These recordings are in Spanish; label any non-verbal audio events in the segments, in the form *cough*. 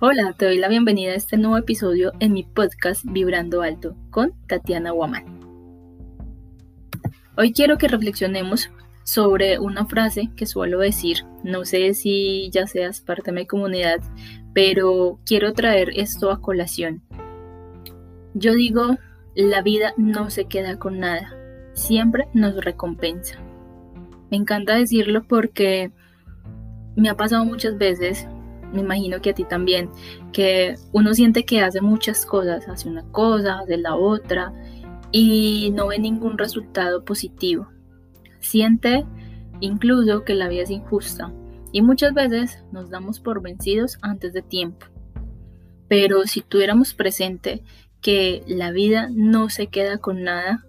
Hola, te doy la bienvenida a este nuevo episodio en mi podcast Vibrando Alto con Tatiana Guamán. Hoy quiero que reflexionemos sobre una frase que suelo decir. No sé si ya seas parte de mi comunidad, pero quiero traer esto a colación. Yo digo, la vida no se queda con nada, siempre nos recompensa. Me encanta decirlo porque me ha pasado muchas veces me imagino que a ti también, que uno siente que hace muchas cosas, hace una cosa, hace la otra y no ve ningún resultado positivo. Siente incluso que la vida es injusta y muchas veces nos damos por vencidos antes de tiempo. Pero si tuviéramos presente que la vida no se queda con nada,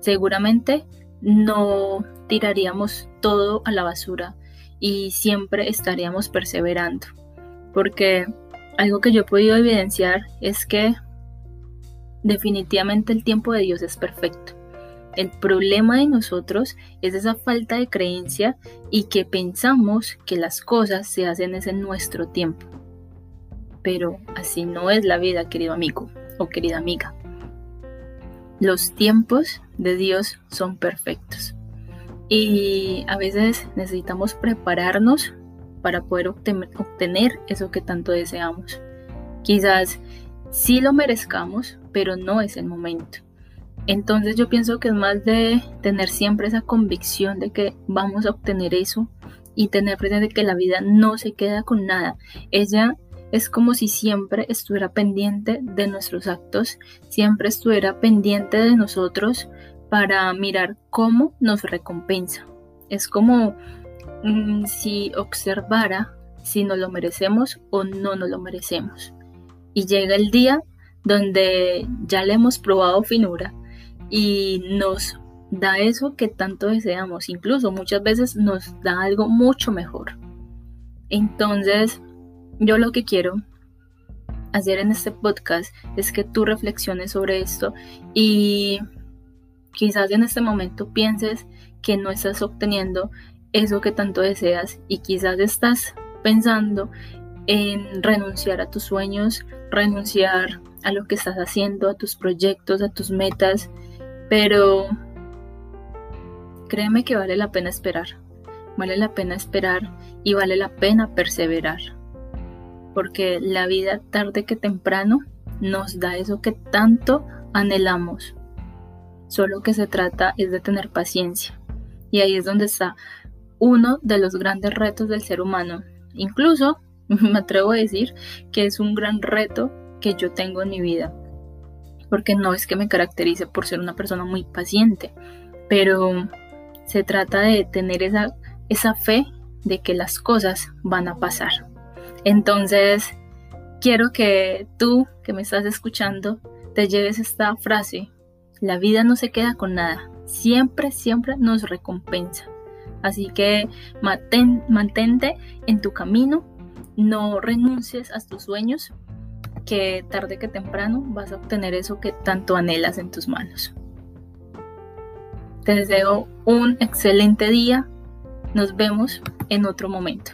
seguramente no tiraríamos todo a la basura y siempre estaríamos perseverando porque algo que yo he podido evidenciar es que definitivamente el tiempo de Dios es perfecto. El problema de nosotros es esa falta de creencia y que pensamos que las cosas se hacen en nuestro tiempo. Pero así no es la vida, querido amigo o querida amiga. Los tiempos de Dios son perfectos. Y a veces necesitamos prepararnos para poder obtener eso que tanto deseamos. Quizás sí lo merezcamos, pero no es el momento. Entonces yo pienso que es más de tener siempre esa convicción de que vamos a obtener eso y tener presente que la vida no se queda con nada. Ella es como si siempre estuviera pendiente de nuestros actos, siempre estuviera pendiente de nosotros para mirar cómo nos recompensa. Es como Mm, si observara si nos lo merecemos o no nos lo merecemos. Y llega el día donde ya le hemos probado finura y nos da eso que tanto deseamos, incluso muchas veces nos da algo mucho mejor. Entonces, yo lo que quiero hacer en este podcast es que tú reflexiones sobre esto y quizás en este momento pienses que no estás obteniendo eso que tanto deseas y quizás estás pensando en renunciar a tus sueños, renunciar a lo que estás haciendo, a tus proyectos, a tus metas, pero créeme que vale la pena esperar, vale la pena esperar y vale la pena perseverar, porque la vida tarde que temprano nos da eso que tanto anhelamos, solo que se trata es de tener paciencia y ahí es donde está uno de los grandes retos del ser humano. Incluso *laughs* me atrevo a decir que es un gran reto que yo tengo en mi vida. Porque no es que me caracterice por ser una persona muy paciente, pero se trata de tener esa, esa fe de que las cosas van a pasar. Entonces, quiero que tú que me estás escuchando te lleves esta frase. La vida no se queda con nada. Siempre, siempre nos recompensa. Así que mantente en tu camino, no renuncies a tus sueños, que tarde que temprano vas a obtener eso que tanto anhelas en tus manos. Te deseo un excelente día. Nos vemos en otro momento.